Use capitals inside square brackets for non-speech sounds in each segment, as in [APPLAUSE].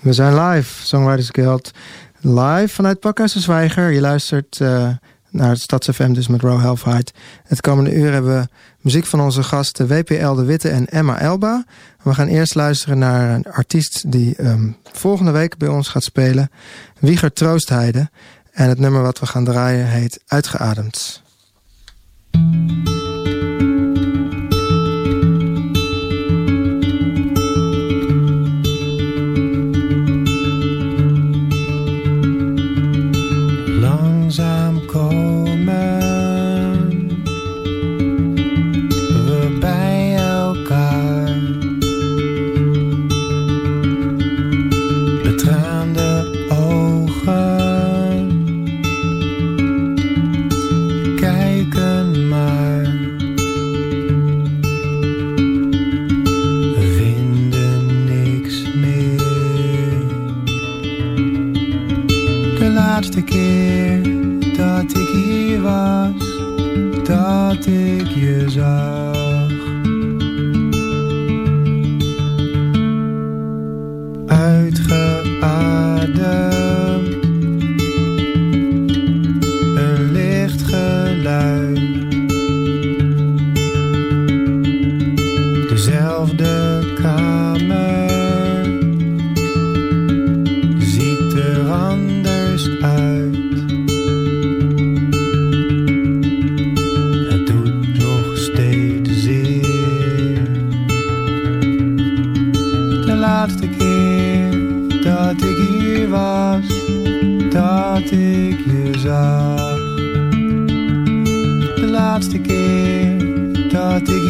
We zijn live, Songwriters Guild. Live vanuit Pakhuis de Zwijger. Je luistert uh, naar het StadsFM dus met Row Halfheid. Het komende uur hebben we muziek van onze gasten WPL De Witte en Emma Elba. We gaan eerst luisteren naar een artiest die um, volgende week bij ons gaat spelen. Wieger Troostheide. En het nummer wat we gaan draaien heet Uitgeademd. De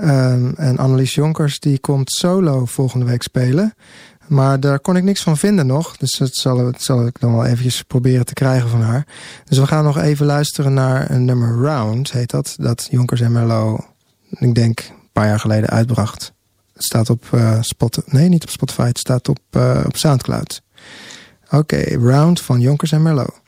Ehm, en Annelies Jonkers die komt solo volgende week spelen. Maar daar kon ik niks van vinden nog. Dus dat zal, zal ik dan wel eventjes proberen te krijgen van haar. Dus we gaan nog even luisteren naar een nummer Round, heet dat. Dat Jonkers en Merlot, ik denk, een paar jaar geleden uitbracht. Het staat op uh, Spotify. Nee, niet op Spotify. Het staat op, uh, op Soundcloud. Oké, Round van Jonkers en Merlot.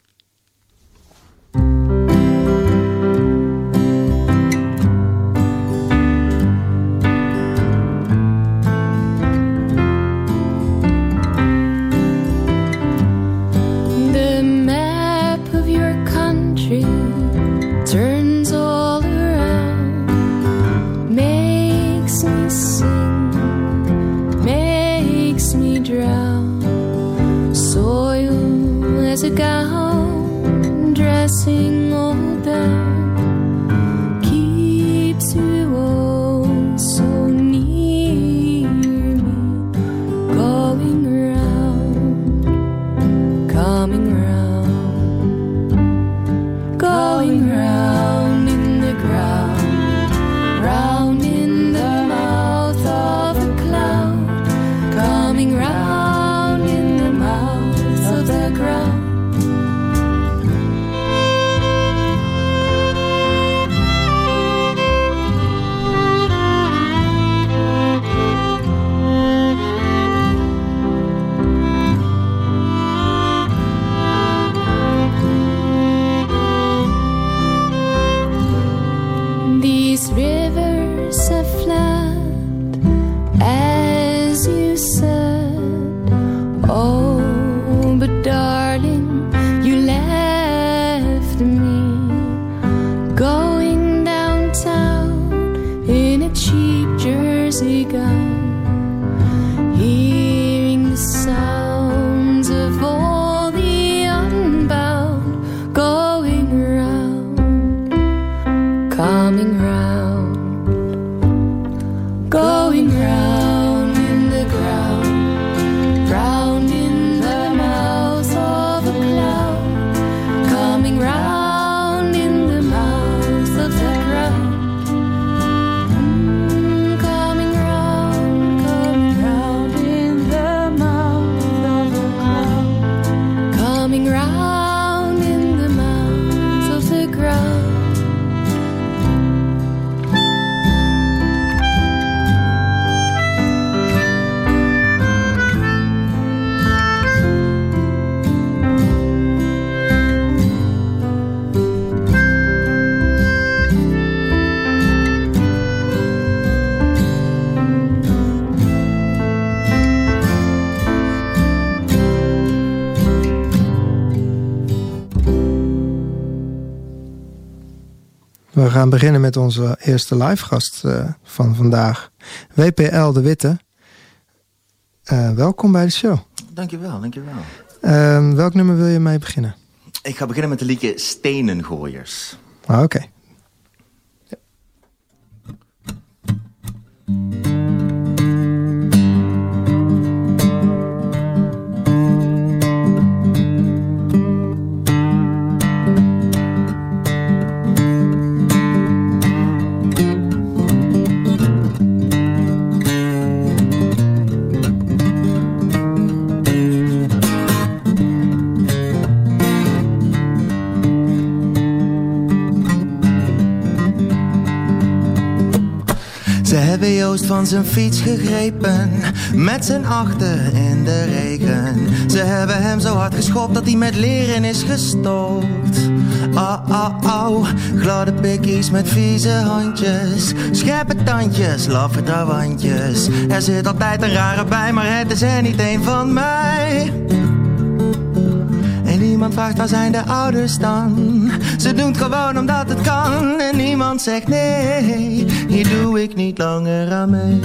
Coming round We gaan beginnen met onze eerste live gast eh, van vandaag. WPL de Witte. Eh, welkom bij de show. Dankjewel, dankjewel. Ehm, welk nummer wil je mee beginnen? Ik ga beginnen met de liedje Stenengooiers. Ah, Oké. Hebben Joost van zijn fiets gegrepen, met zijn achter in de regen. Ze hebben hem zo hard geschopt dat hij met leren is gestopt. Au, au, au, gladde pikkies met vieze handjes. Scherpe tandjes, laffe trawantjes. Er zit altijd een rare bij, maar het is er niet een van mij. En niemand vraagt waar zijn de ouders dan. Ze doen het gewoon omdat het kan. En niemand zegt nee, hier doe ik niet langer aan mee.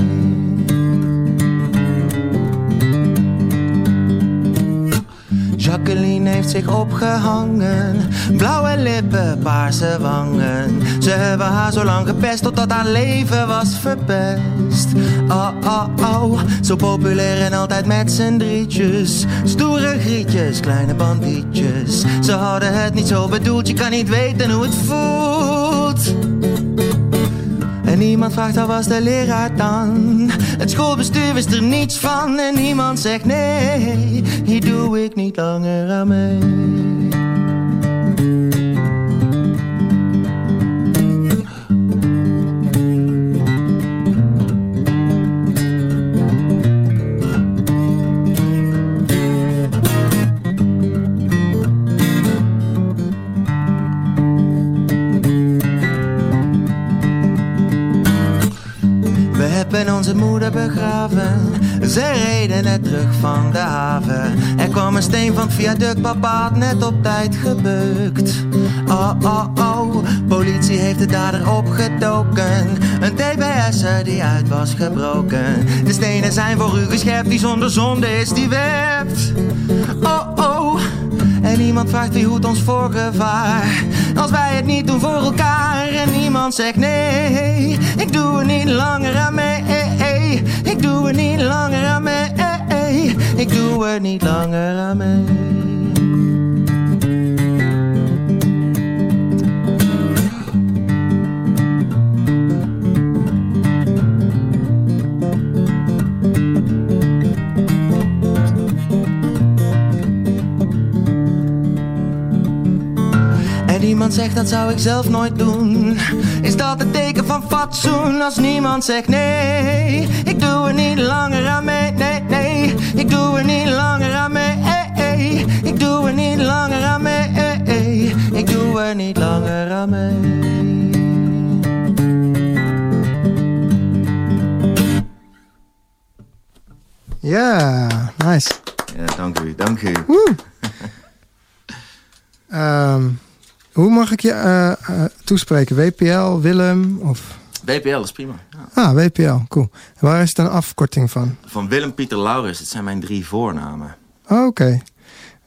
Jacqueline heeft zich opgehangen. Blauwe lippen, paarse wangen. Ze hebben haar zo lang gepest totdat haar leven was verpest. Oh, oh, oh, zo populair en altijd met z'n drietjes. Stoere grietjes, kleine bandietjes. Ze hadden het niet zo bedoeld, je kan niet weten hoe het voelt. En niemand vraagt waar was de leraar dan? Het schoolbestuur wist er niets van En niemand zegt nee Hier doe ik niet langer aan mee onze moeder begraven. Ze reden net terug van de haven. Er kwam een steen van het viaduct, papa had net op tijd gebukt. Oh, oh, oh, politie heeft de dader opgedoken. Een TBS'er die uit was gebroken. De stenen zijn voor u gescherpt, die zonder zonde is, die werpt. Oh, oh. En niemand vraagt wie hoedt ons voor gevaar. Als wij het niet doen voor elkaar. En niemand zegt nee, ik doe er niet langer aan mee. Ik doe er niet langer aan mee. Ik doe er niet langer aan mee. Niemand zegt dat zou ik zelf nooit doen. Is dat het teken van fatsoen als niemand zegt nee? Ik doe er niet langer aan mee, nee, nee. Ik doe er niet langer aan mee, eh, eh. Ik doe er niet langer aan mee, eh, eh. Ik doe er niet langer aan mee. Ja, nice. Ja, dank u, dank u. [LAUGHS] Ehm, hoe mag ik je eh, eh, toespreken? WPL, Willem of... WPL is prima. Ja. Ah, WPL, cool. Waar is het een afkorting van? Van Willem Pieter Laurens, het zijn mijn drie voornamen. Oh, Oké.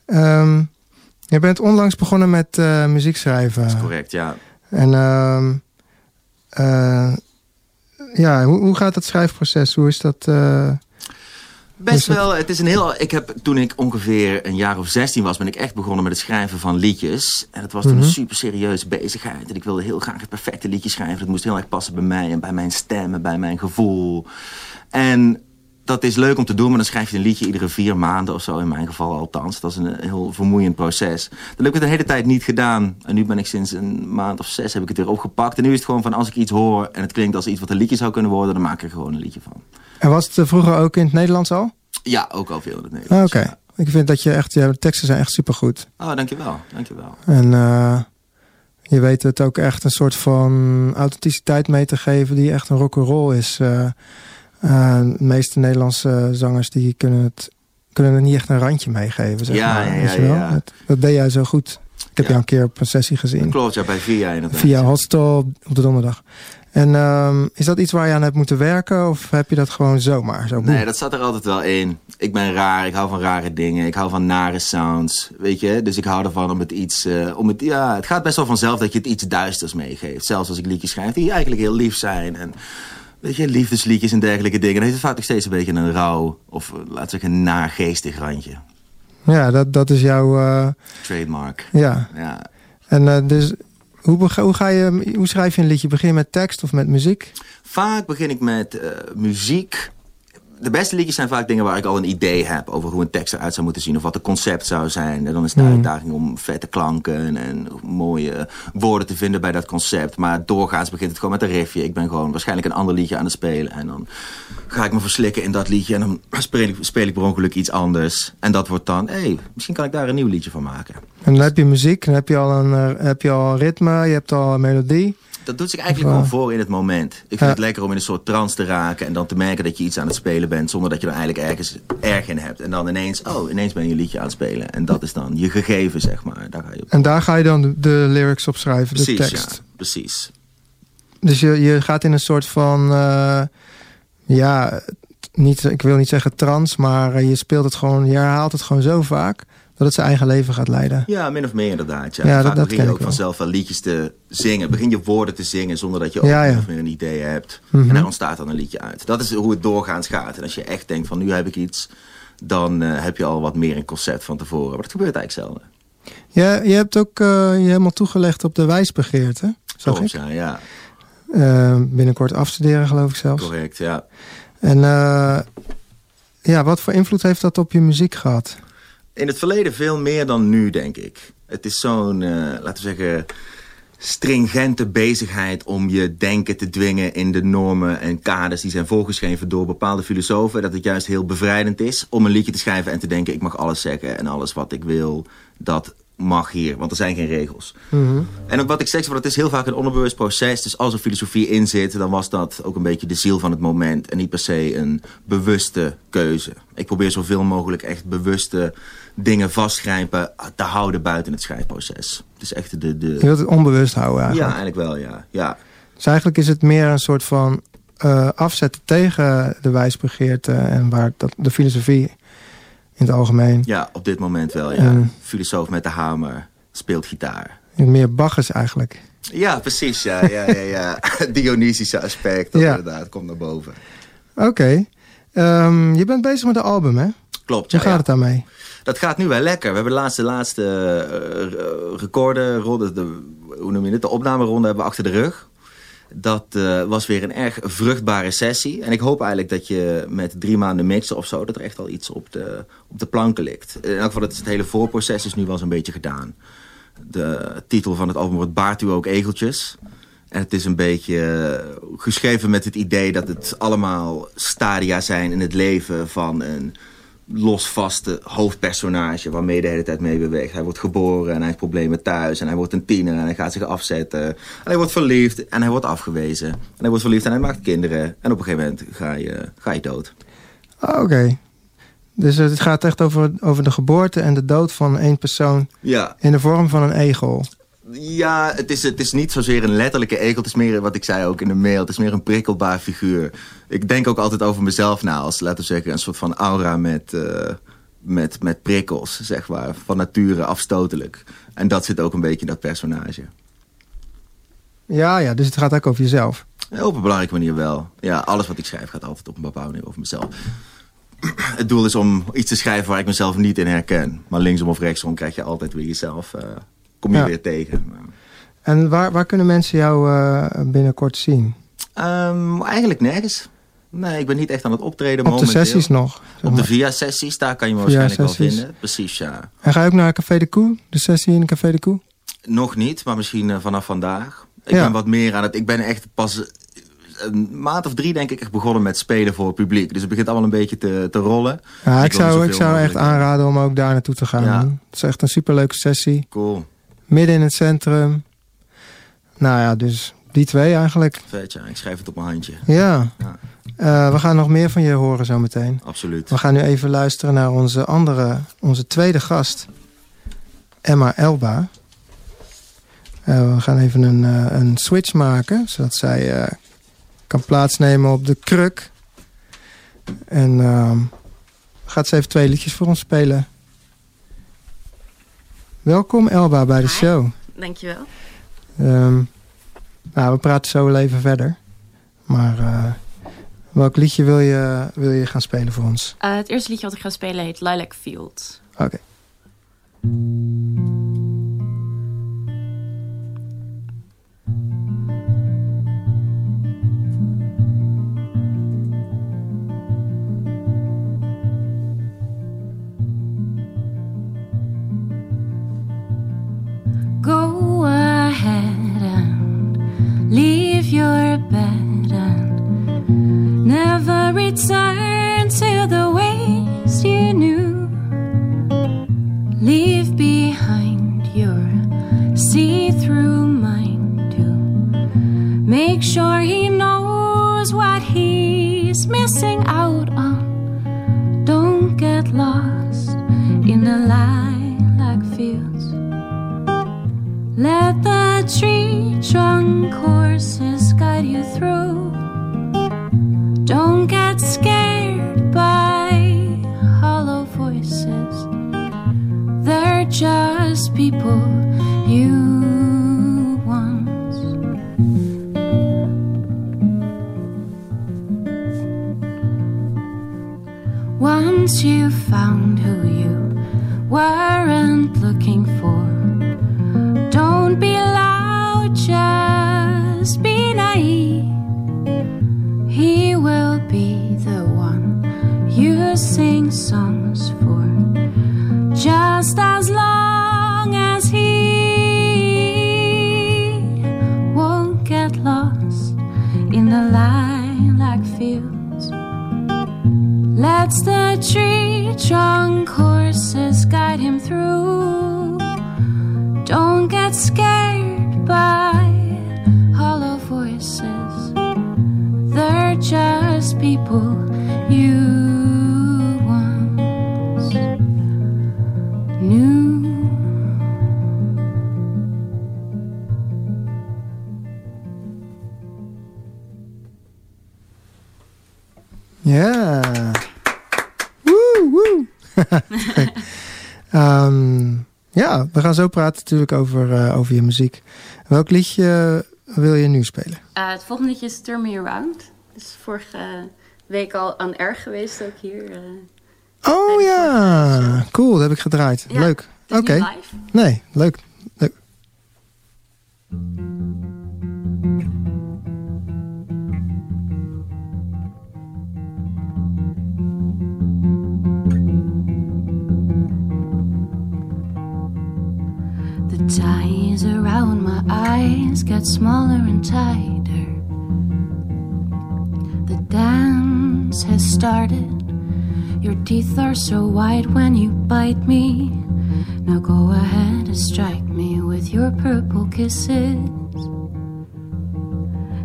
Ehm, je bent onlangs begonnen met eh, muziek schrijven. Dat is correct, ja. En ehm, eh, ja, hoe, hoe gaat het schrijfproces? Hoe is dat? Best wel, het is een heel... Ik heb, toen ik ongeveer een jaar of 16 was, ben ik echt begonnen met het schrijven van liedjes. En het was toen Mhm. een super serieuze bezigheid. En ik wilde heel graag het perfecte liedje schrijven. Het moest heel erg passen bij mij en bij mijn stem en bij mijn gevoel. En dat is leuk om te doen, maar dan schrijf je een liedje iedere vier maanden of zo. In mijn geval althans. Dat is een heel vermoeiend proces. Dat heb ik het de hele tijd niet gedaan. En nu ben ik sinds een maand of zes heb ik het weer opgepakt. En nu is het gewoon van als ik iets hoor en het klinkt als iets wat een liedje zou kunnen worden, dan maak ik er gewoon een liedje van. En was het eh, vroeger ook in het Nederlands al? Ja, ook al veel in het Ah, Nederlands. Oké. ja. Ik vind dat je echt, je teksten zijn echt supergoed. Oh, dankjewel. Dankjewel. En eh, je weet het ook echt een soort van authenticiteit mee te geven die echt een rock'n'roll is. Eh, eh, de meeste Nederlandse zangers die kunnen het, kunnen er niet echt een randje meegeven. Zeg Ja, maar, ja, ja, ja. Dat, dat deed jij zo goed. Ik heb jou een keer op een sessie gezien. Klopt, ja, bij Via inderdaad. Via Hostel op de donderdag. En ehm, is dat iets waar je aan hebt moeten werken? Of heb je dat gewoon zomaar? Zo? Nee, dat zat er altijd wel in. Ik ben raar, ik hou van rare dingen. Ik hou van nare sounds, weet je. Dus ik hou ervan om het iets... eh, om het, ja, het gaat best wel vanzelf dat je het iets duisters meegeeft. Zelfs als ik liedjes schrijf die eigenlijk heel lief zijn. En weet je, liefdesliedjes en dergelijke dingen. Dan heeft het vaak nog steeds een beetje een rauw... of eh, laat ik zeggen, een naargeestig randje. Ja, dat, dat is jouw... eh, Trademark. ja. Ja. En dus hoe, ga je, hoe schrijf je een liedje? Begin je met tekst of met muziek? Vaak begin ik met eh, muziek. De beste liedjes zijn vaak dingen waar ik al een idee heb over hoe een tekst eruit zou moeten zien. Of wat het concept zou zijn. En dan is de Hmm. uitdaging om vette klanken en mooie woorden te vinden bij dat concept. Maar doorgaans begint het gewoon met een riffje. Ik ben gewoon waarschijnlijk een ander liedje aan het spelen. En dan ga ik me verslikken in dat liedje. En dan speel ik, speel ik per ongeluk iets anders. En dat wordt dan, hé, hey, misschien kan ik daar een nieuw liedje van maken. En dan heb je muziek, dan heb je al een, eh, heb je al een ritme, je hebt al een melodie. Dat doet zich eigenlijk gewoon eh, voor in het moment. Ik vind ja. het lekker om in een soort trance te raken... en dan te merken dat je iets aan het spelen bent... zonder dat je er eigenlijk ergens erg in hebt. En dan ineens, oh, ineens ben je een liedje aan het spelen. En dat is dan je gegeven, zeg maar. Daar ga je op. En daar ga je dan de, de lyrics op schrijven, de Precies, tekst. ja. Precies. Dus je, je gaat in een soort van, eh, ja, niet, ik wil niet zeggen trance, maar eh, je speelt het gewoon, je herhaalt het gewoon zo vaak dat het zijn eigen leven gaat leiden. Ja, min of meer inderdaad. Ja. Ja, dat- dat begin je ook wel. vanzelf wel liedjes te zingen. Begin je woorden te zingen zonder dat je ook Ja, ja. min of meer een idee hebt. Mhm. En daar ontstaat dan een liedje uit. Dat is hoe het doorgaans gaat. En als je echt denkt van nu heb ik iets... dan eh, heb je al wat meer een concept van tevoren. Maar dat gebeurt eigenlijk zelden. Ja, je hebt ook eh, je helemaal toegelegd op de wijsbegeerte, zag Klopt, ik. ja, ja. Eh, binnenkort afstuderen geloof ik zelfs. Correct, ja. En ja, wat voor invloed heeft dat op je muziek gehad? In het verleden veel meer dan nu, denk ik. Het is zo'n, eh, laten we zeggen, stringente bezigheid om je denken te dwingen in de normen en kaders die zijn voorgeschreven door bepaalde filosofen. Dat het juist heel bevrijdend is om een liedje te schrijven en te denken: ik mag alles zeggen en alles wat ik wil, dat mag hier, want er zijn geen regels. En ook wat ik zeg, want het is heel vaak een onderbewust proces. Dus als er filosofie in zit, dan was dat ook een beetje de ziel van het moment. En niet per se een bewuste keuze. Ik probeer zoveel mogelijk echt bewuste dingen vastgrijpen te houden buiten het schrijfproces. Het is echt de... Je de... wilt het onbewust houden Ja, eigenlijk. eigenlijk wel, ja. ja. Dus eigenlijk is het meer een soort van eh, afzetten tegen de wijsbegeerte en waar dat, de filosofie in het algemeen. Ja, op dit moment wel, ja. Mm. Filosoof met de hamer, speelt gitaar. Meer Bacchus eigenlijk. Ja, precies, ja. ja, ja, ja. [LAUGHS] Dionysische aspect, dat Ja. inderdaad, komt naar boven. Oké. Ehm, je bent bezig met een album, hè? Klopt, Hoe gaat het daarmee? Dat gaat nu wel lekker. We hebben de laatste, laatste eh, recordenronde, de, hoe noem je het, de opnameronde hebben we achter de rug. Dat eh, was weer een erg vruchtbare sessie. En ik hoop eigenlijk dat je met drie maanden mixen of zo... dat er echt al iets op de, op de planken ligt. In elk geval, is het hele voorproces is nu wel zo'n beetje gedaan. De titel van het album wordt Baart u ook egeltjes. En het is een beetje eh, geschreven met het idee dat het allemaal stadia zijn in het leven van een losvaste hoofdpersonage waarmee de hele tijd mee beweegt. Hij wordt geboren en hij heeft problemen thuis en hij wordt een tiener en hij gaat zich afzetten. En hij wordt verliefd en hij wordt afgewezen. En hij wordt verliefd en hij maakt kinderen. En op een gegeven moment ga je, ga je dood. Ah, Oké. Dus het gaat echt over, over de geboorte en de dood van één persoon Ja, in de vorm van een egel. Ja, het is, het is niet zozeer een letterlijke egel. Het is meer wat ik zei ook in de mail. Het is meer een prikkelbaar figuur. Ik denk ook altijd over mezelf na als, laten we zeggen, een soort van aura met, eh, met, met prikkels, zeg maar. Van nature afstotelijk. En dat zit ook een beetje in dat personage. Ja, ja, dus het gaat ook over jezelf. Ja, Op een belangrijke manier wel. Ja, alles wat ik schrijf gaat altijd op een bepaalde manier over mezelf. [CLEARS THROAT] Het doel is om iets te schrijven waar ik mezelf niet in herken. Maar linksom of rechtsom krijg je altijd weer jezelf, eh, kom je Ja. weer tegen. En waar, waar kunnen mensen jou eh, binnenkort zien? Ehm, eigenlijk nergens. Nee, ik ben niet echt aan het optreden Op de momenteel. sessies nog? Op de. VIA-sessies, daar kan je me waarschijnlijk wel sessies. vinden. Precies, ja. En ga je ook naar Café de Koe? De sessie in Café de Koe? Nog niet, maar misschien eh, vanaf vandaag. Ik Ja. ben wat meer aan het... Ik ben echt pas eh, een maand of drie, denk ik, echt begonnen met spelen voor het publiek. Dus het begint allemaal een beetje te, te rollen. Ja, ik, zou, ik zou echt aanraden om ook daar naartoe te gaan. Ja. Het is echt een superleuke sessie. Cool. Midden in het centrum. Nou ja, dus die twee eigenlijk. Vet, ja. Ik schrijf het op mijn handje. Ja. Ja. Eh, we gaan nog meer van je horen zometeen. Absoluut. We gaan nu even luisteren naar onze andere, onze tweede gast. Emma Elba. Eh, we gaan even een, eh, een switch maken, zodat zij kan plaatsnemen op de kruk. En ehm, gaat ze even twee liedjes voor ons spelen. Welkom Elba bij de Hi. show. Dankjewel. Ehm nou, we praten zo wel even verder. Maar eh, welk liedje wil je, wil je gaan spelen voor ons? Eh, het eerste liedje wat ik ga spelen heet Lilac Field. Oké. Leave your Woe, woe. [LAUGHS] Ehm, ja, we gaan zo praten natuurlijk over, eh, over je muziek. Welk liedje eh, wil je nu spelen? Eh, het volgende liedje is Turn Me Around. is vorige week al aan erg geweest, ook hier. Oh ja, cool, dat heb ik gedraaid. Ja, leuk. Oké. Okay. Nee, leuk. leuk. Ties around my eyes get smaller and tighter. The dance has started. Your teeth are so white when you bite me. Now go ahead and strike me with your purple kisses.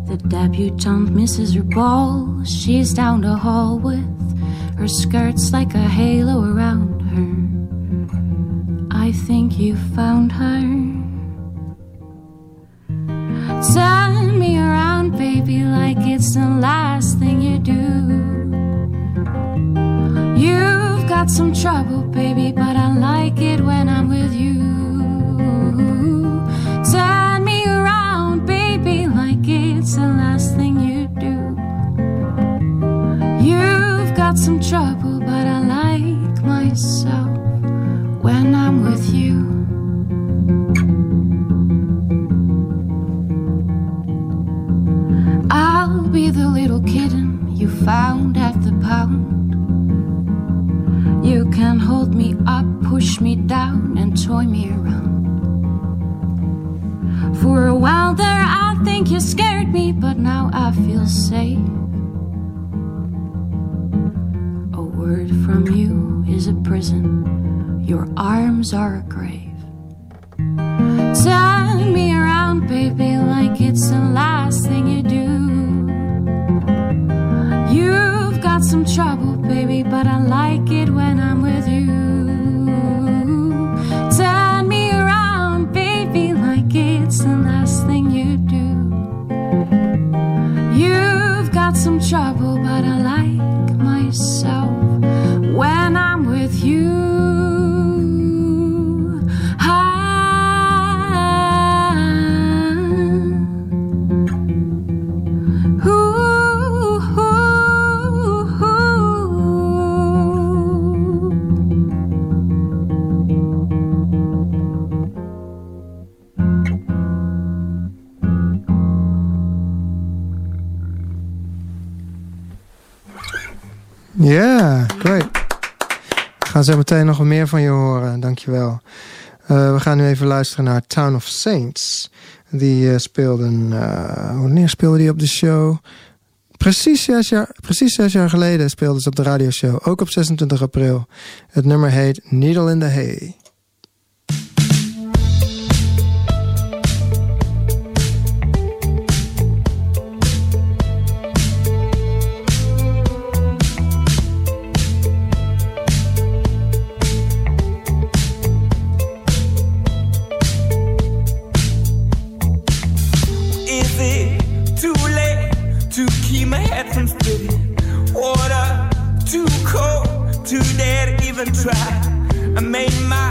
The debutante misses her ball. She's down the hall with her skirts like a halo around her. I think you found her. Turn me around, baby, like it's the last thing you do. You've got some trouble, baby, but I like it when I'm with you. Turn me around, baby, like it's the last thing you do. You've got some trouble, but I like myself when I'm with you. I'll be the little kitten you found at the pound. You can hold me up, push me down, and toy me around. For a while there, I think you scared me, but now I feel safe. A word from you is a prison, your arms are a grave. Turn me around, baby, like it's the last thing you do. You've got some trouble, baby, but I like it when I'm with you. Turn me around, baby, like it's the last thing you do. You've got some trouble, Ja, great. We gaan zo meteen nog wat meer van je horen. Dankjewel. Uh, we gaan nu even luisteren naar Town of Saints. Die uh, speelden... Uh, wanneer speelde die op de show? Precies zes, jaar, precies zes jaar geleden speelden ze op de radioshow. Ook op 26 april. Het nummer heet Needle in the Hay. Head from splitting? Water too cold to dare to even try. I made my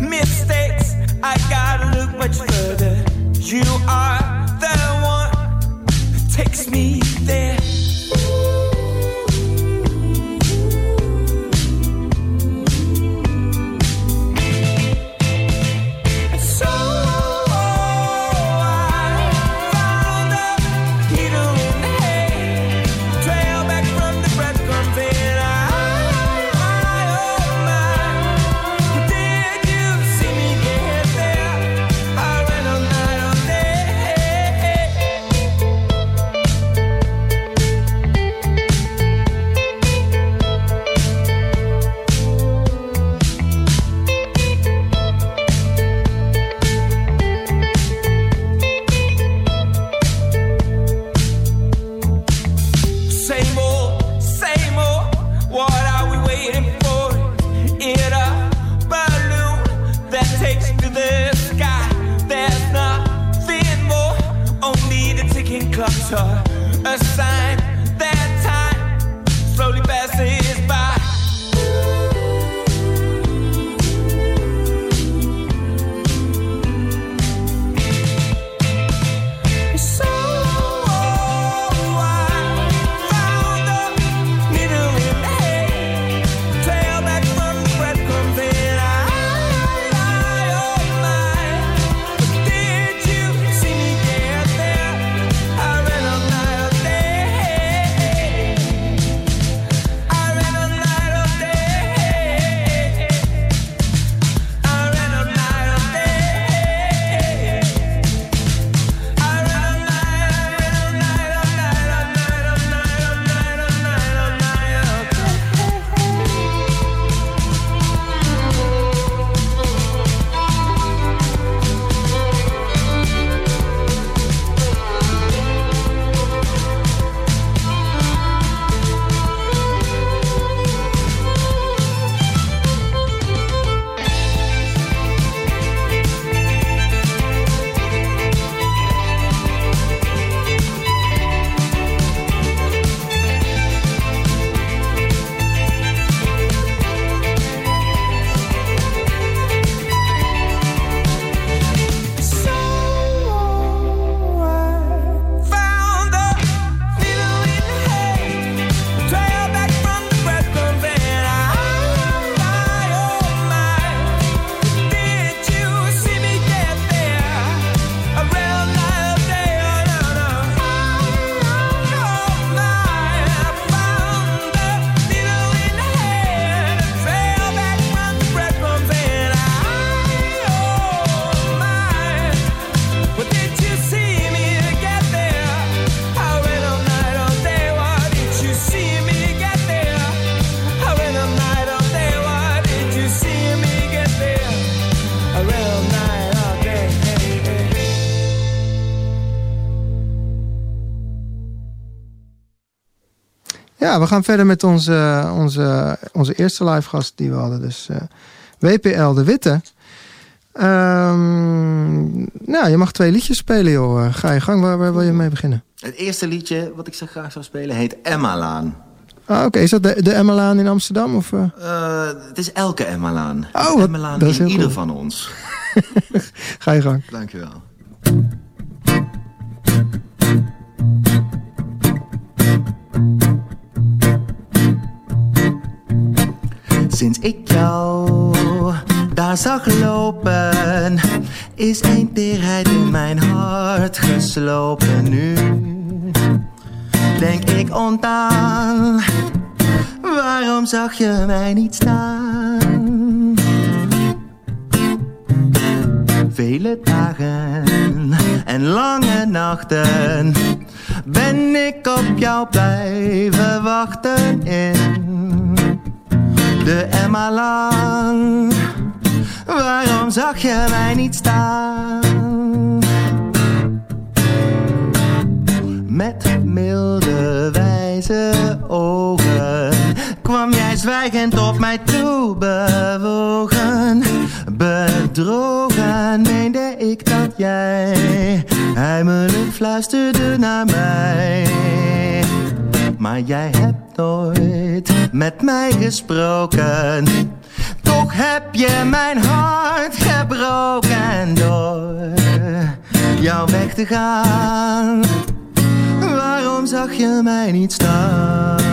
mistakes. I gotta look much further. You are the one who takes me there. Ja, we gaan verder met onze, onze, onze eerste live gast die we hadden. Dus eh, WPL de Witte. Ehm, nou, je mag twee liedjes spelen, joh. Eh, Ga je gang, waar, waar wil je mee beginnen? Het eerste liedje wat ik zo graag zou spelen heet Emma-laan. Ah, Oké, is dat de, de Emmelaan in Amsterdam? Of, eh? Het is elke Emma-laan. Oh, wat- Emma-laan dat is in ieder cool. van ons. [LAUGHS] Ga je gang. Dankjewel. Sinds ik jou daar zag lopen, is een teerheid in mijn hart geslopen. Nu denk ik ontdaan, waarom zag je mij niet staan? Vele dagen en lange nachten ben ik op jou blijven wachten in de Emma-laan. Waarom zag je mij niet staan? Met milde wijze ogen kwam jij zwijgend op mij toe bewogen. Bedrogen meende ik dat jij heimelijk fluisterde naar mij. Maar jij hebt nooit met mij gesproken. Toch heb je mijn hart gebroken door jou weg te gaan. Waarom zag je mij niet staan?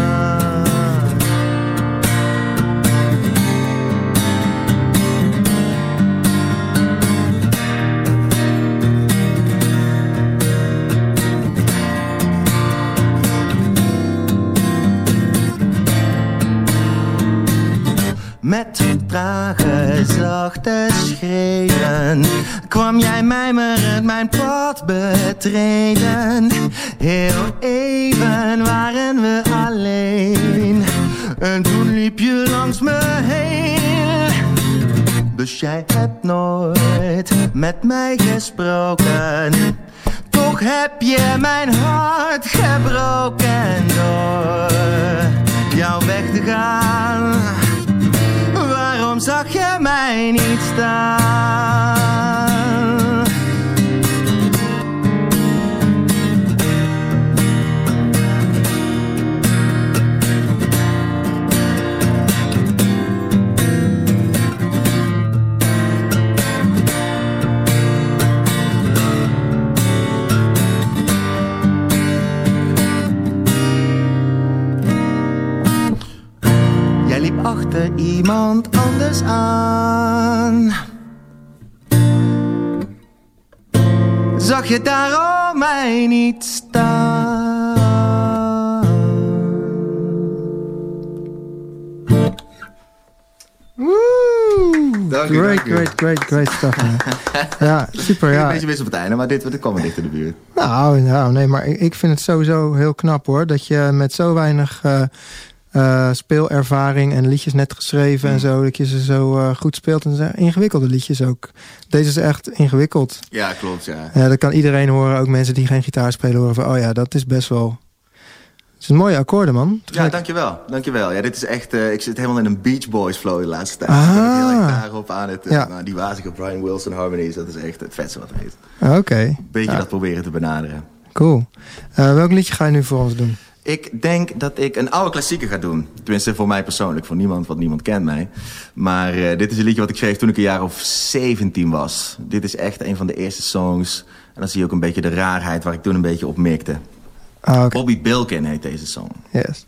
Met trage zachte schreden kwam jij mijmerend mijn pad betreden. Heel even waren we alleen en toen liep je langs me heen. Dus jij hebt nooit met mij gesproken. Toch heb je mijn hart gebroken door jou weg te gaan. Mij niet staan? Achter iemand anders aan. Zag je daarom mij niet staan? Woe! Dank u, great, dank u. great, great, great stuff. man. [LAUGHS] ja, super. Een Ja. beetje mis op het einde, maar dit, dit kwam wel dicht in de buurt. Nou, nou, nee, maar ik, ik vind het sowieso heel knap hoor. Dat je met zo weinig eh, eh, speelervaring en liedjes net geschreven en zo, dat je ze zo eh, goed speelt. En zijn ingewikkelde liedjes ook. Deze is echt ingewikkeld. Ja, klopt, ja. Ja, dat kan iedereen horen, ook mensen die geen gitaar spelen horen van, oh ja, dat is best wel... Het is een mooie akkoorden, man. Ja, dankjewel. Dankjewel. Ja, dit is echt, eh, ik zit helemaal in een Beach Boys flow de laatste tijd. Ah. Ik heel erg daarop aan het, Ja. nou, die wazige Brian Wilson harmonies, dat is echt het vetste wat er is. Oké, Beetje Ja. dat proberen te benaderen. cool. Welk liedje ga je nu voor ons doen? Ik denk dat ik een oude klassieker ga doen. Tenminste, voor mij persoonlijk. Voor niemand, want niemand kent mij. Maar eh, dit is een liedje wat ik schreef toen ik een jaar of 17 was. Dit is echt een van de eerste songs. En dan zie je ook een beetje de raarheid waar ik toen een beetje op mikte. Ah, oké, Bobby Bilkin heet deze song. yes.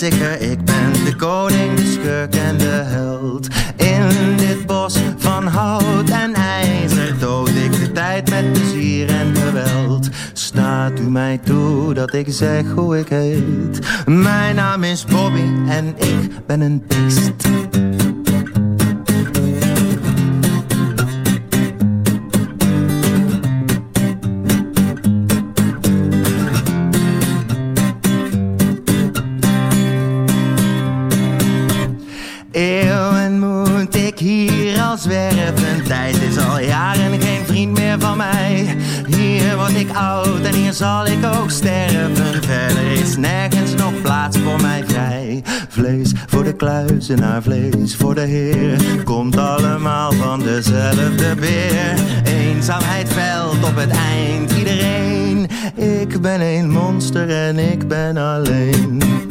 Reiziger. Ik ben de koning, de schurk en de held. In dit bos van hout en ijzer dood ik de tijd met plezier en geweld. Staat u mij toe dat ik zeg hoe ik heet? Mijn naam is Bobby en ik ben een beest. Zal ik ook sterven. Verder is nergens nog plaats voor mij vrij. Vlees voor de kluizenaar, vlees voor de Heer. Komt allemaal van dezelfde beer. Eenzaamheid veld op het eind iedereen. Ik ben een monster en ik ben alleen.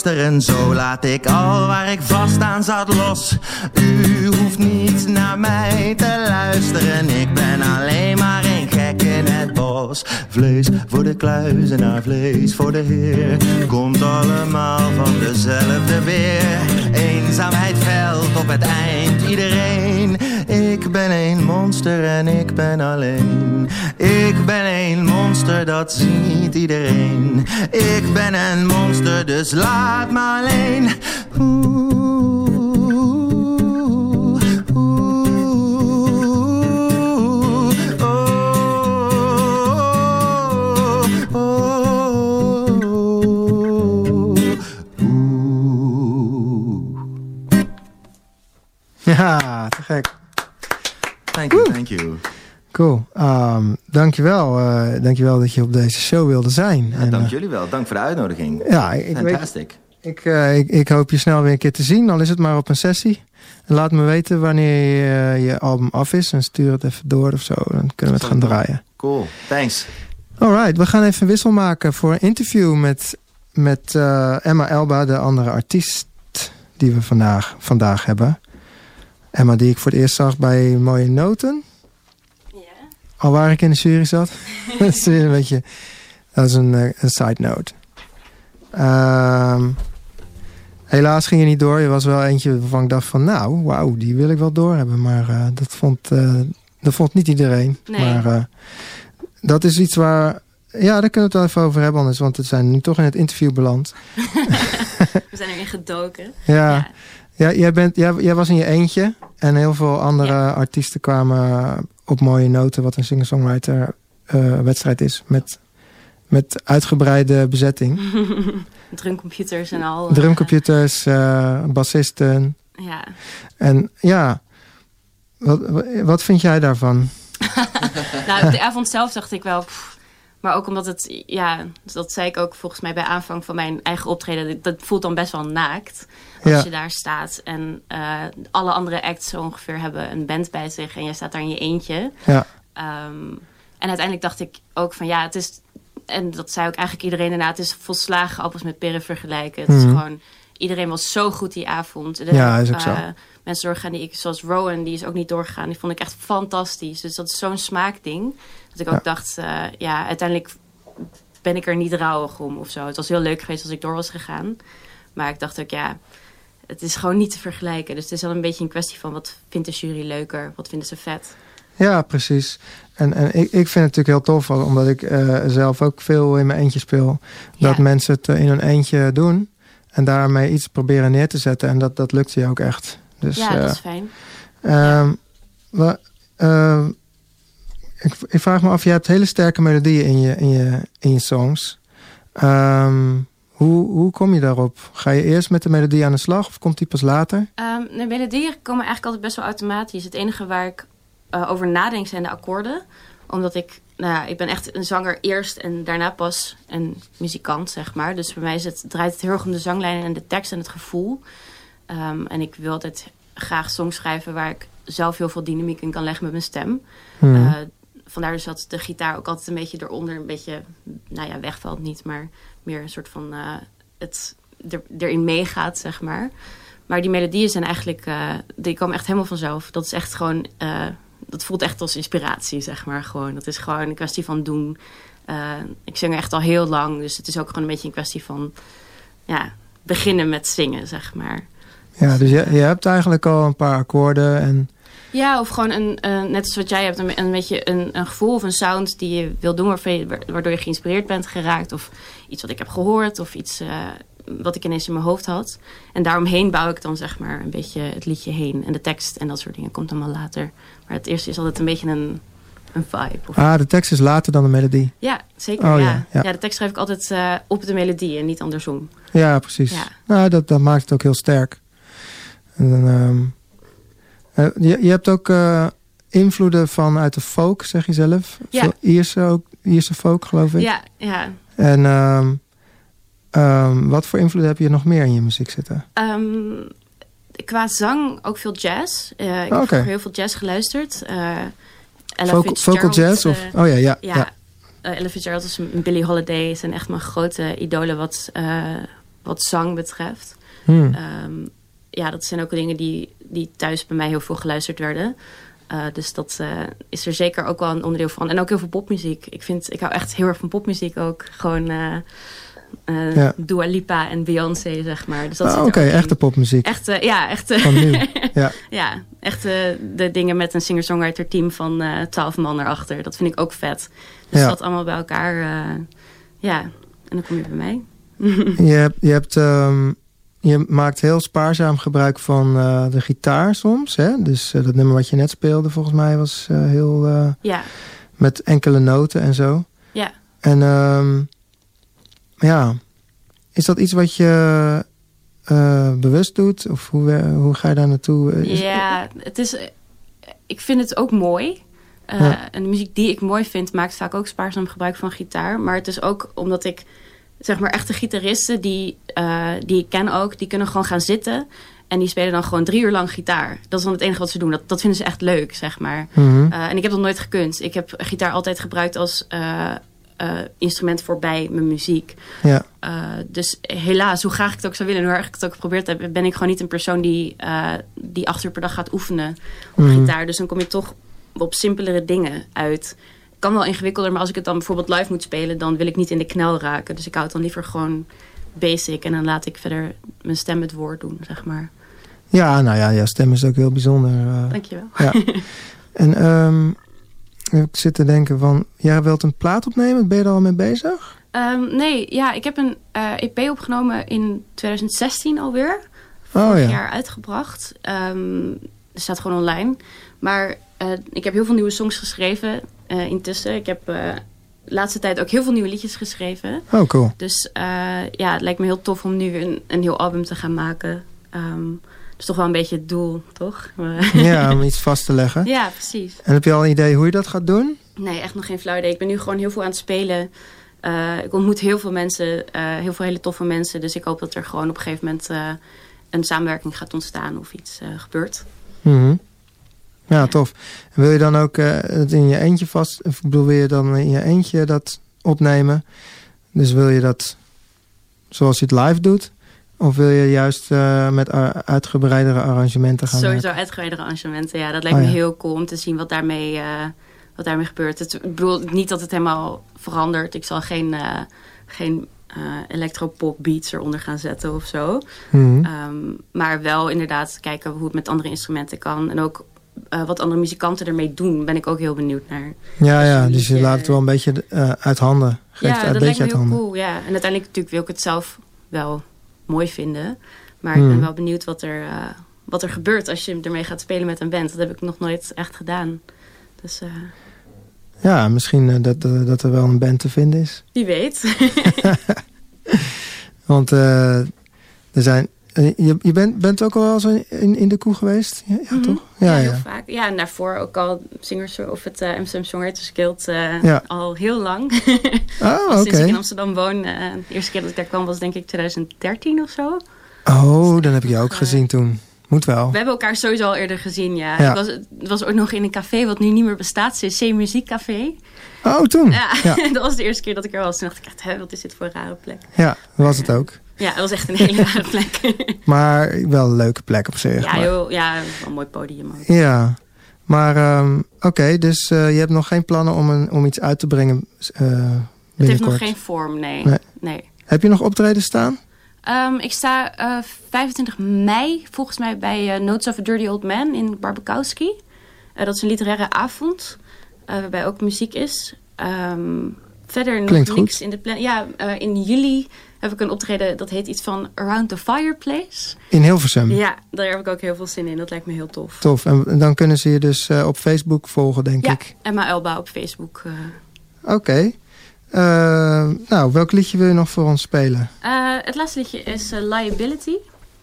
Zo laat ik al waar ik vast aan zat los. U hoeft niet naar mij te luisteren. Ik ben alleen maar een gek in het bos. Vlees voor de kluizenaar, vlees voor de Heer. Komt allemaal van dezelfde weer. Eenzaamheid veld op het eind iedereen. Ik ben een monster en ik ben alleen. Ik ben een monster, dat ziet iedereen. Ik ben een monster, dus laat me alleen. Oeh, oeh, oh, oh, oeh. Ja, te gek. Thank you, thank you. Cool. Um, dankjewel. Uh, dankjewel dat je op deze show wilde zijn. Ja, En, dank eh, jullie wel. Dank voor de uitnodiging. ja, ik, weet, Fantastic. ik, eh, ik, ik hoop je snel weer een keer te zien. Al is het maar op een sessie. En laat me weten wanneer je, eh, je album af is. En stuur het even door of zo. Dan kunnen we het gaan draaien. Cool. Thanks. Alright, we gaan even een wissel maken voor een interview met, met eh, Emma Elba, de andere artiest die we vandaag, vandaag hebben. Emma, die ik voor het eerst zag bij Mooie Noten. Al waar ik in de jury zat. [LAUGHS] dat is weer een beetje. Dat is een, eh, een side note. Ehm, helaas ging je niet door. Je was wel eentje waarvan ik dacht van... Nou, wauw, die wil ik wel doorhebben. Maar eh, dat, vond, eh, dat vond niet iedereen. Nee. Maar dat is iets waar... Ja, daar kunnen we het wel even over hebben anders. Want we zijn nu toch in het interview beland. [LAUGHS] We zijn erin gedoken. Ja, Ja. Ja. jij, bent, jij, jij was in je eentje. En heel veel andere Ja. artiesten kwamen op mooie noten. Wat een singer-songwriter eh, wedstrijd is. Met, met uitgebreide bezetting. [LAUGHS] Drumcomputers en al. Drumcomputers, eh, bassisten. Eh, ja. En ja, wat, wat vind jij daarvan? [LAUGHS] Nou, op de avond zelf dacht ik wel... pff, maar ook omdat het, ja, dat zei ik ook volgens mij bij aanvang van mijn eigen optreden. Dat voelt dan best wel naakt als Ja. je daar staat. En eh, alle andere acts zo ongeveer hebben een band bij zich. En jij staat daar in je eentje. Ja, Ehm, en uiteindelijk dacht ik ook van ja, het is... En dat zei ook eigenlijk iedereen daarna. Het is volslagen appels met peren vergelijken. Het is Mhm. gewoon... Iedereen was zo goed die avond. Er Ja, is ook zo. eh, Mensen doorgaan die ik... Zoals Rowan, die is ook niet doorgegaan. Die vond ik echt fantastisch. Dus dat is zo'n smaakding. Dat ik ook Ja. dacht... eh, ja, uiteindelijk ben ik er niet rouwig om of zo. Het was heel leuk geweest als ik door was gegaan. Maar ik dacht ook, ja... Het is gewoon niet te vergelijken. Dus het is wel een beetje een kwestie van... Wat vindt de jury leuker? Wat vinden ze vet? ja precies. En, en ik, ik vind het natuurlijk heel tof, omdat ik eh, zelf ook veel in mijn eentje speel. Dat mensen het eh, in hun eentje doen. En daarmee iets proberen neer te zetten. En dat, dat lukt je ook echt. Dus, ja, eh, dat is fijn. Ehm, wa- ehm, ik, ik vraag me af, je hebt hele sterke melodieën in je, in je, in je songs. Ehm, hoe, hoe kom je daarop? Ga je eerst met de melodie aan de slag of komt die pas later? Ehm, de melodieën komen eigenlijk altijd best wel automatisch. Het enige waar ik eh, over nadenk zijn de akkoorden. Omdat ik, nou ja, ik ben echt een zanger eerst en daarna pas een muzikant, zeg maar. Dus bij mij is het, draait het heel erg om de zanglijnen en de tekst en het gevoel. Ehm, en ik wil altijd graag songs schrijven waar ik zelf heel veel dynamiek in kan leggen met mijn stem. Hmm. Eh, vandaar dus dat de gitaar ook altijd een beetje eronder een beetje, nou ja, wegvalt niet, maar een soort van eh, het er, erin meegaat, zeg maar. Maar die melodieën zijn eigenlijk, eh, die komen echt helemaal vanzelf. Dat is echt gewoon, eh, dat voelt echt als inspiratie, zeg maar. Gewoon, dat is gewoon een kwestie van doen. Ik zing echt al heel lang, dus het is ook gewoon een beetje een kwestie van, ja, beginnen met zingen, zeg maar. Ja, dus je, je hebt eigenlijk al een paar akkoorden en... Ja, of gewoon een, eh, net als wat jij hebt, een, een beetje een, een gevoel of een sound die je wil doen, waardoor je geïnspireerd bent geraakt. Of iets wat ik heb gehoord, of iets eh, wat ik ineens in mijn hoofd had. En daaromheen bouw ik dan zeg maar een beetje het liedje heen. En de tekst en dat soort dingen komt allemaal later. Maar het eerste is altijd een beetje een, een vibe. Of, Ah, de tekst is later dan de melodie. ja, zeker. Oh, ja. ja, Ja, ja. de tekst schrijf ik altijd eh, op de melodie en niet andersom. Ja, precies. Ja. Nou, dat, dat maakt het ook heel sterk. En dan, ehm, eh, je, je hebt ook eh, invloeden van uit de folk, zeg je zelf. Ja. Veel Ierse, ook, Ierse folk, geloof ik. Ja, ja. En ehm, ehm, wat voor invloed heb je nog meer in je muziek zitten? Ehm, qua zang ook veel jazz. Eh, ik heb vroeger heel veel jazz geluisterd. Eh Ella Vocal, jazz? Of, eh, oh ja, ja. ja, ja. eh, Ella Fitzgerald een Billie Holiday zijn echt mijn grote idolen wat, eh, wat zang betreft. Hmm. Ja, dat zijn ook dingen die, die thuis bij mij heel veel geluisterd werden. Eh, dus dat eh, is er zeker ook wel een onderdeel van. En ook heel veel popmuziek. Ik, vind, ik hou echt heel erg van popmuziek ook. Gewoon eh, Ja. Dua Lipa en Beyoncé, zeg maar. Dus Ah, Oké, in. echte popmuziek. Echt, eh, ja, echt. eh, Van nu. [LAUGHS] Ja. ja, echt eh, de dingen met een singer-songwriter team van twaalf man erachter. Dat vind ik ook vet. Dus Ja. dat allemaal bij elkaar. ja, en dan kom je bij mij. [LAUGHS] Je, hebt, je, hebt, ehm, je maakt heel spaarzaam gebruik van eh, de gitaar soms. Hè? Dus eh, dat nummer wat je net speelde, volgens mij, was eh, heel Ja, met enkele noten en zo. ja. En ehm, ja, is dat iets wat je bewust doet? Of hoe, hoe ga je daar naartoe? Is- Ja, het is. Ik vind het ook mooi. Ja. En de muziek die ik mooi vind, maakt vaak ook spaarzaam gebruik van gitaar. Maar het is ook omdat ik, zeg maar, echte gitaristen die, eh, die ik ken ook, die kunnen gewoon gaan zitten. En die spelen dan gewoon drie uur lang gitaar. Dat is dan het enige wat ze doen. Dat, dat vinden ze echt leuk, zeg maar. Mhm. Eh, en ik heb dat nooit gekund. Ik heb gitaar altijd gebruikt als eh, instrument voorbij mijn muziek. Ja, dus helaas, hoe graag ik het ook zou willen en hoe erg ik het ook geprobeerd heb, ben ik gewoon niet een persoon die, die acht uur per dag gaat oefenen op Mhm. gitaar. Dus dan kom je toch op simpelere dingen uit. Kan wel ingewikkelder, maar als ik het dan bijvoorbeeld live moet spelen, dan wil ik niet in de knel raken. Dus ik hou het dan liever gewoon basic en dan laat ik verder mijn stem het woord doen, zeg maar. ja nou ja, jouw stem is ook heel bijzonder. eh. Dankjewel. Ja. [LAUGHS] En ehm, ik zit te denken van, jij wilt een plaat opnemen? Ben je er al mee bezig? Um, nee, ja, ik heb een uh, EP opgenomen in 2016 alweer. Oh Vorig ja. jaar uitgebracht. Um, staat gewoon online. Maar uh, ik heb heel veel nieuwe songs geschreven uh, intussen. Ik heb uh, de laatste tijd ook heel veel nieuwe liedjes geschreven. Oh, cool. Dus ja, het lijkt me heel tof om nu een, een heel album te gaan maken. Um, dat is toch wel een beetje het doel, toch? [LAUGHS] ja, om iets vast te leggen. Ja, precies. En heb je al een idee hoe je dat gaat doen? Nee, echt nog geen flauw idee. Ik ben nu gewoon heel veel aan het spelen. Uh, ik ontmoet heel veel mensen, uh, heel veel hele toffe mensen. Dus ik hoop dat er gewoon op een gegeven moment uh, een samenwerking gaat ontstaan of iets gebeurt. Mm -hmm. Ja, tof. En wil je dan ook uh, het in je eentje vast... Of bedoel, wil je dan in je eentje dat opnemen? Dus wil je dat zoals je het live doet? Of wil je juist uh, met uitgebreidere arrangementen gaan Sowieso uitgebreidere arrangementen, ja. Dat lijkt Oh, me ja. heel cool om te zien wat daarmee, uh, wat daarmee gebeurt. Het, ik bedoel niet dat het helemaal verandert. Ik zal geen, uh, geen electropop beats eronder gaan zetten of zo. Mm -hmm. um, maar wel inderdaad kijken hoe het met andere instrumenten kan. En ook uh, wat andere muzikanten ermee doen, ben ik ook heel benieuwd naar. Ja, ja dus je laat het wel een beetje uh, uit handen. Geeft ja, een dat beetje lijkt me heel handen. cool. Ja. En uiteindelijk natuurlijk wil ik het zelf wel mooi vinden. Maar ik ben Hmm. wel benieuwd wat er, uh, wat er gebeurt als je ermee gaat spelen met een band. Dat heb ik nog nooit echt gedaan. Dus Ja, misschien dat, dat er wel een band te vinden is. wie weet. [LAUGHS] Want er zijn. Je, je bent, bent ook al wel eens in, in de koe geweest? Ja, ja Mhm. toch? Ja, Ja, heel vaak. Ja, en daarvoor ook al zingers of het uh, Amsterdam Songwriters Guild uh, al heel lang. Oh, [LAUGHS] Sinds oké. ik in Amsterdam woon. Uh, de eerste keer dat ik daar kwam was denk ik 2013 of zo. Oh, dan heb ik je ook gezien toen. Moet wel. We hebben elkaar sowieso al eerder gezien, ja. Ja. Ik was, het was ook nog in een café wat nu niet meer bestaat. CC Muziekcafé. Oh, toen? Ja, Ja, [LAUGHS] dat was de eerste keer dat ik er was. Toen dacht ik echt, hè, wat is dit voor een rare plek? ja was het ook. Ja, het was echt een hele rare plek. [LAUGHS] Maar wel een leuke plek op zich. ja, maar- joh, ja, wel een mooi podium ook. Ja, maar ehm, oké, dus eh, je hebt nog geen plannen om, een, om iets uit te brengen eh Het heeft nog geen vorm, nee. Nee. nee. Heb je nog optreden staan? Ehm, ik sta eh, 25 mei volgens mij bij eh, Notes of a Dirty Old Man in Barbakowski. Eh, dat is een literaire avond eh, waarbij ook muziek is. Ehm, verder nog Klinkt niks goed. in de plan. Ja, eh, in juli heb ik een optreden dat heet iets van Around the Fireplace. In Hilversum. Ja, daar heb ik ook heel veel zin in. Dat lijkt me heel tof. Tof. En dan kunnen ze je dus eh, op Facebook volgen, denk Ja, ik. Emma Elba op Facebook. eh. Oké. Eh, nou, welk liedje wil je nog voor ons spelen? Het laatste liedje is Liability.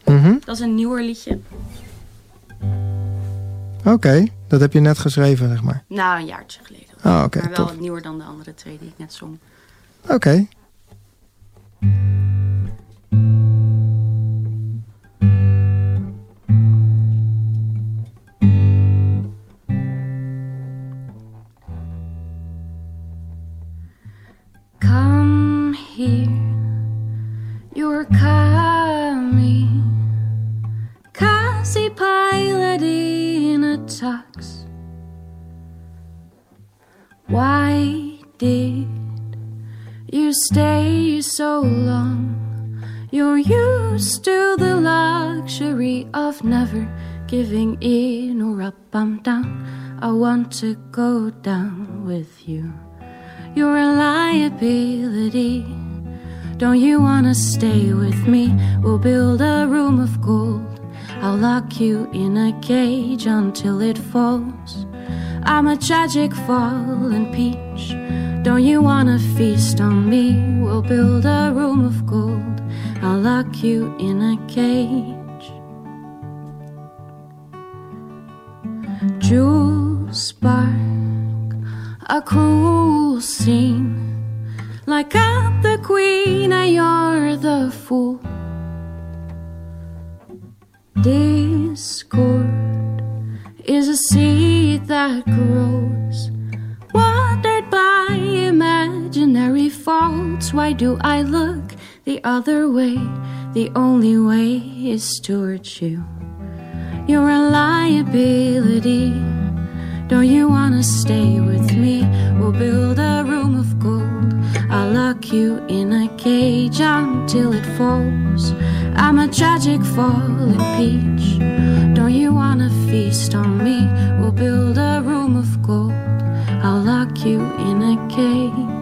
Mhm. Dat is een nieuwer liedje. Oké, dat heb je net geschreven, zeg maar. Nou, een jaartje geleden. Ah, oké, maar wel tof. nieuwer dan de andere twee die ik net zong. Oké. Come here, you're coming. Cassie a tux. Why did you stay so long? You're used to the luxury of never giving in or up. I'm down. I want to go down with you. You're a liability. Don't you wanna stay with me? We'll build a room of gold. I'll lock you in a cage until it falls. I'm a tragic fallen peach. Don't you wanna feast on me? We'll build a room of gold. I'll lock you in a cage. Jewels spark a cruel scene. Like I'm the queen and you're the fool. Discord is a seed that grows, imaginary faults. Why do I look the other way? The only way is towards you. You're a liability. Don't you wanna stay with me? We'll build a room of gold. I'll lock you in a cage until it falls. I'm a tragic falling peach. Don't you wanna feast on me? We'll build a room of gold. I'll lock you in a cage.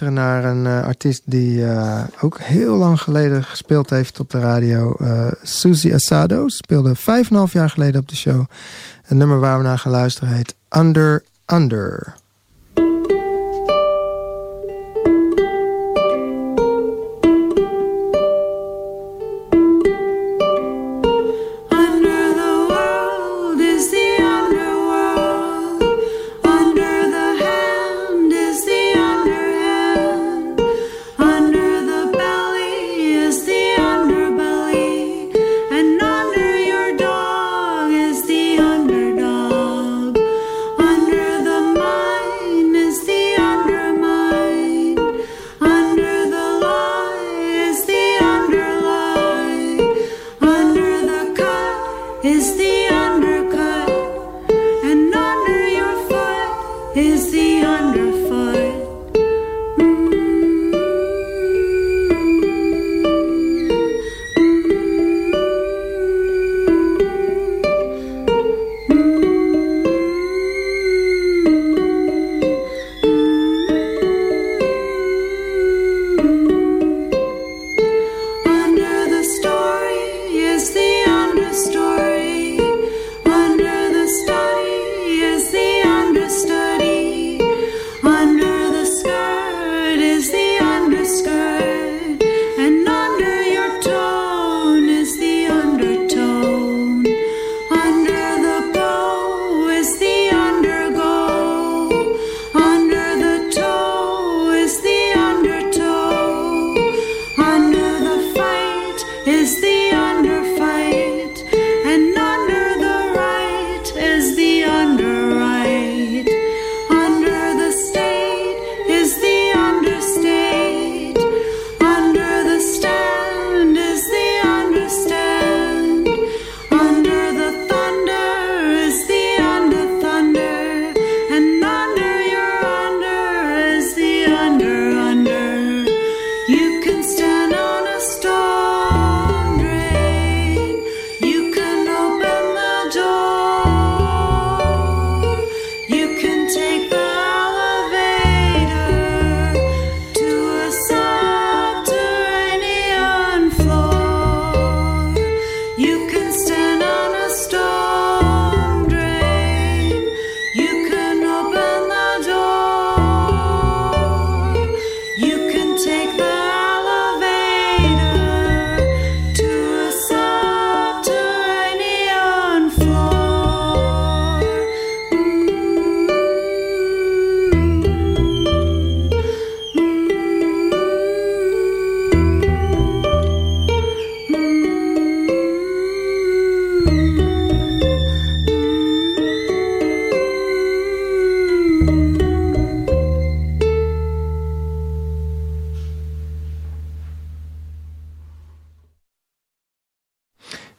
Naar een eh, artiest die eh, ook heel lang geleden gespeeld heeft op de radio. Eh Suzy Asado speelde vijf en een half jaar geleden op de show. Het nummer waar we naar gaan luisteren heet Under. Under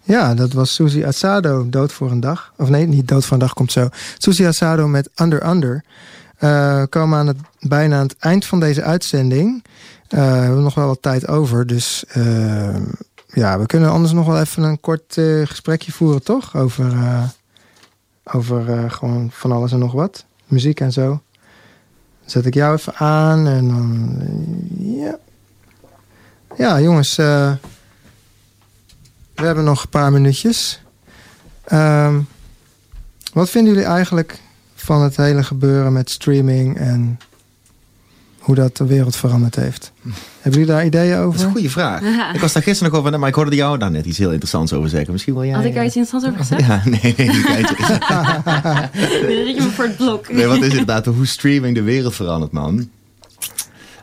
Ja, dat was Suzy Asado, Dood voor een Dag. Of nee, niet Dood voor een Dag komt zo. Suzy Asado met Under Under. We komen aan het, bijna aan het eind van deze uitzending. Eh, we hebben nog wel wat tijd over. Dus eh, ja, we kunnen anders nog wel even een kort gesprekje voeren, toch? Over, over gewoon van alles en nog wat. Muziek en zo. Dan zet ik jou even aan en dan... ja. Ja, jongens. We hebben nog een paar minuutjes. Ehm, wat vinden jullie eigenlijk van het hele gebeuren met streaming en hoe dat de wereld veranderd heeft? Hebben jullie daar ideeën Dat is over? een goede vraag. [LAUGHS] Ik was daar gisteren nog over, maar ik hoorde jou daar net iets heel interessants over zeggen. Misschien wil jij... Had ik daar iets interessants over gezegd? Ja, nee, nee, niet eentje. Dan zit je me voor het blok. Nee, wat is inderdaad hoe streaming de wereld verandert, man.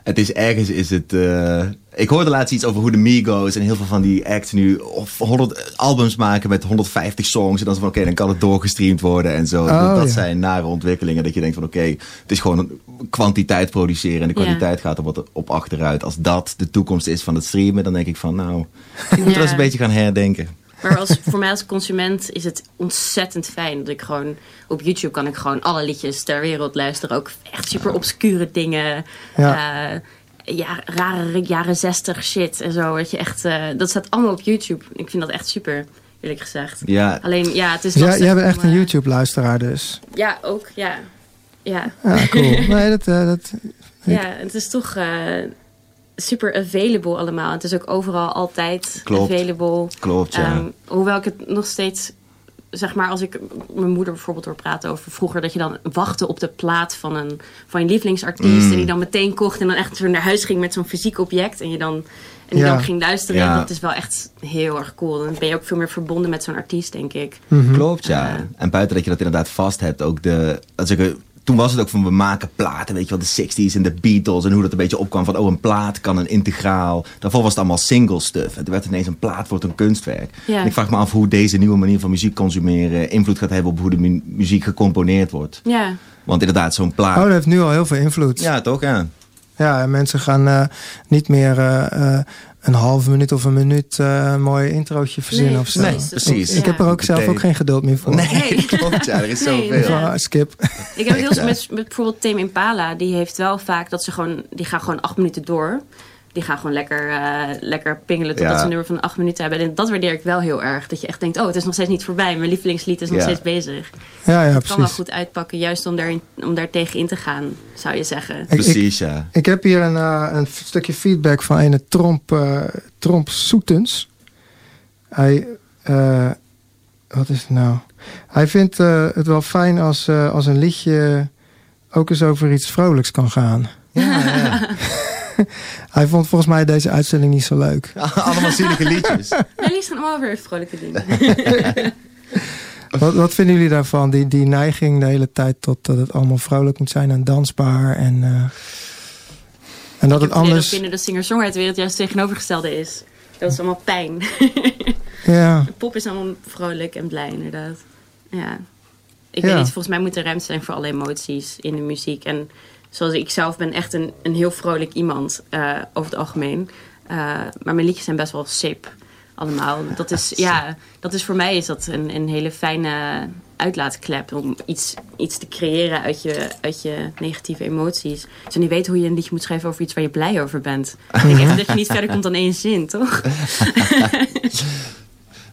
Het is ergens, is het... eh, ik hoorde laatst iets over hoe de Migos en heel veel van die acts nu of 100 albums maken met 150 songs. En dan is van, oké, dan kan het doorgestreamd worden en zo. Oh, dat ja. zijn nare ontwikkelingen. Dat je denkt van, oké, het is gewoon een kwantiteit produceren. En de Ja. kwaliteit gaat er wat op achteruit. Als dat de toekomst is van het streamen, dan denk ik van, nou... Ik moet er Ja. eens een beetje gaan herdenken. Maar als, voor mij als consument is het ontzettend fijn dat ik gewoon op YouTube kan ik gewoon alle liedjes ter wereld luisteren. Ook echt super obscure dingen. Ja. Ja. ja, rare jaren zestig shit en zo. Dat, je echt, eh, dat staat allemaal op YouTube. Ik vind dat echt super, eerlijk gezegd. Ja, Alleen, ja, het is Dus jij, bent om, echt een eh, YouTube-luisteraar dus. Ja, ook, ja. Ja, Ja, cool. [LAUGHS] Nee, dat, eh, dat, ja het is toch eh, super available allemaal. Het is ook overal altijd Klopt. available. klopt, ja. Ehm, hoewel ik het nog steeds, zeg maar, als ik mijn moeder bijvoorbeeld hoor praten over vroeger, dat je dan wachtte op de plaat van een van je lievelingsartiest Mm. en die dan meteen kocht en dan echt naar huis ging met zo'n fysiek object en je dan, en die Ja. dan ging luisteren. Ja. Dat is wel echt heel erg cool. Dan ben je ook veel meer verbonden met zo'n artiest, denk ik. Mhm. Klopt, ja. Eh. en buiten dat je dat inderdaad vast hebt, ook de. Als ik, toen was het ook van we maken platen, weet je wel, de 60s en de Beatles en hoe dat een beetje opkwam van oh, een plaat kan een integraal. Daarvoor was het allemaal single stuff. En toen werd ineens een plaat wordt een kunstwerk. Ja. En ik vraag me af hoe deze nieuwe manier van muziek consumeren invloed gaat hebben op hoe de mu- muziek gecomponeerd wordt. Ja, Want inderdaad, zo'n plaat. Oh, dat heeft nu al heel veel invloed. ja, toch? Ja. Ja, en mensen gaan eh, niet meer eh, eh, een halve minuut of een minuut eh, een mooi introotje verzinnen Nee, of zo. Nee, precies. Ik heb er ook zelf ook geen geduld meer voor. Nee, Nee. [LAUGHS] klopt, ja. Er is Nee, zoveel. Van, ah, skip. Ik heb het heel [LAUGHS] met, met bijvoorbeeld Tame Impala. Die heeft wel vaak dat ze gewoon... Die gaan gewoon acht minuten door. Die gaan gewoon lekker, eh, lekker pingelen totdat Ja. ze een nummer van acht minuten hebben. En dat waardeer ik wel heel erg. Dat je echt denkt, oh, het is nog steeds niet voorbij. Mijn lievelingslied is nog Ja. steeds bezig. Ja, ja, Het kan wel goed uitpakken, juist om daar, om daar tegen in te gaan, zou je zeggen. Ik, Precies, ja. ik heb hier een, eh, een stukje feedback van een Tromp, eh, Tromp Soetens. Hij, eh, wat is het nou? Hij vindt eh, het wel fijn als, eh, als een liedje ook eens over iets vrolijks kan gaan. Ja, ja. [LAUGHS] Hij vond volgens mij deze uitzending niet zo leuk. [LAUGHS] Allemaal zielige liedjes. Ja, liefst gaan allemaal weer vrolijke dingen. [LAUGHS] Wat, wat vinden jullie daarvan? Die, die neiging de hele tijd tot dat het allemaal vrolijk moet zijn en dansbaar. En, eh, en dat Ik het anders... dat binnen de singer-songwriter wereld juist het tegenovergestelde is. Dat is allemaal pijn. [LAUGHS] Ja, Pop is allemaal vrolijk en blij, inderdaad. Ja. Ik Ja. weet niet, volgens mij moet er ruimte zijn voor alle emoties in de muziek. En zoals ik zelf ben echt een, een heel vrolijk iemand, eh, over het algemeen. Eh, maar mijn liedjes zijn best wel sip, allemaal. Dat is, ja, dat is voor mij is dat een, een hele fijne uitlaatklep. Om iets, iets te creëren uit je, uit je negatieve emoties. Dus je niet weet hoe je een liedje moet schrijven over iets waar je blij over bent. Ik denk echt dat je niet verder komt dan één zin, toch? [LAUGHS]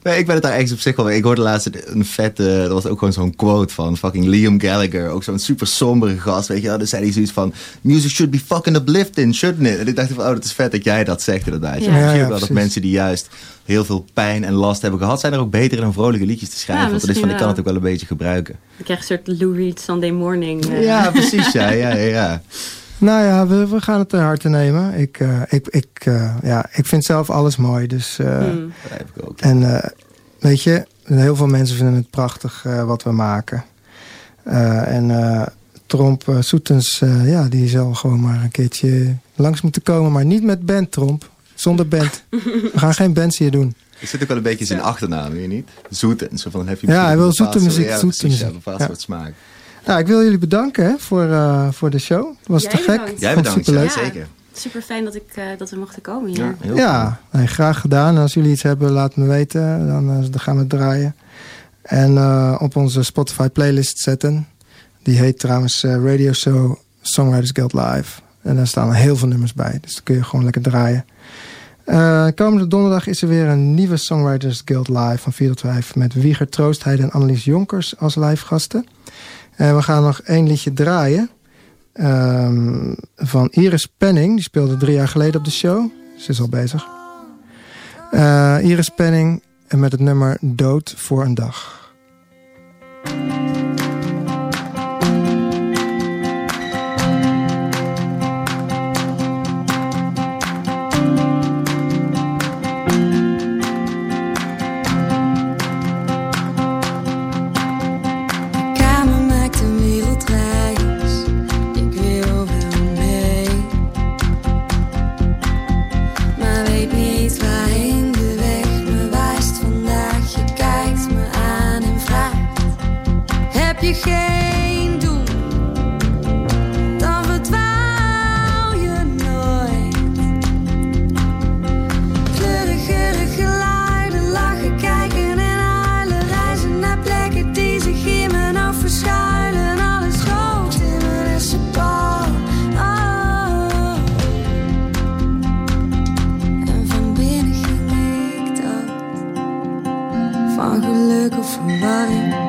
Nee, ik ben het daar ergens op zich wel mee. Ik hoorde laatst een vette, dat was ook gewoon zo'n quote van fucking Liam Gallagher. Ook zo'n super sombere gast, weet je wel. Dan zei hij zoiets van, music should be fucking uplifting, shouldn't it? En ik dacht van, oh, dat is vet dat jij dat zegt inderdaad. Ja. Ja, wel dat mensen die juist heel veel pijn en last hebben gehad, zijn er ook beter in om vrolijke liedjes te schrijven. Ja, Want is van, ik kan het ook wel een beetje gebruiken. Ik krijg een soort Lou Reed Sunday Morning. eh. Ja, precies, ja, ja, ja. [LAUGHS] nou ja, we, we gaan het ter harte nemen. Ik, eh, ik, ik, eh, ja, ik vind zelf alles mooi. Dus. Dat heb ik ook. En eh, weet je, heel veel mensen vinden het prachtig eh, wat we maken. Eh, en eh, Tromp Soetens, eh, ja, die zal gewoon maar een keertje langs moeten komen. Maar niet met band, Tromp. Zonder band. we gaan geen bands hier doen. Het zit ook wel een beetje zijn achternaam, weet je niet? Zoet en zo van, dan heb je Ja, hij wil zoete muziek, Ja, zoete ja, muziek. een bepaald Ja. soort smaak. Nou, ik wil jullie bedanken hè, voor, eh, voor de show. Het was Jij te gek. bedankt. Jij bedankt, superleuk. Ja. zeker. Super fijn dat, ik, eh, dat we mochten komen hier. Ja, heel Ja, nee, graag gedaan. Als jullie iets hebben, laat me weten. Dan, eh, dan gaan we het draaien. En eh, op onze Spotify playlist zetten. Die heet trouwens eh, Radio Show Songwriters Guild Live. En daar staan heel veel nummers bij. Dus dan kun je gewoon lekker draaien. Eh, komende donderdag is er weer een nieuwe Songwriters Guild Live van 4 tot 5. Met Wieger Troostheid en Annelies Jonkers als live gasten. En we gaan nog één liedje draaien. ehm, van Iris Penning. Die speelde drie jaar geleden op de show. Ze is al bezig. Eh, Iris Penning met het nummer Dood voor een dag. Geluk of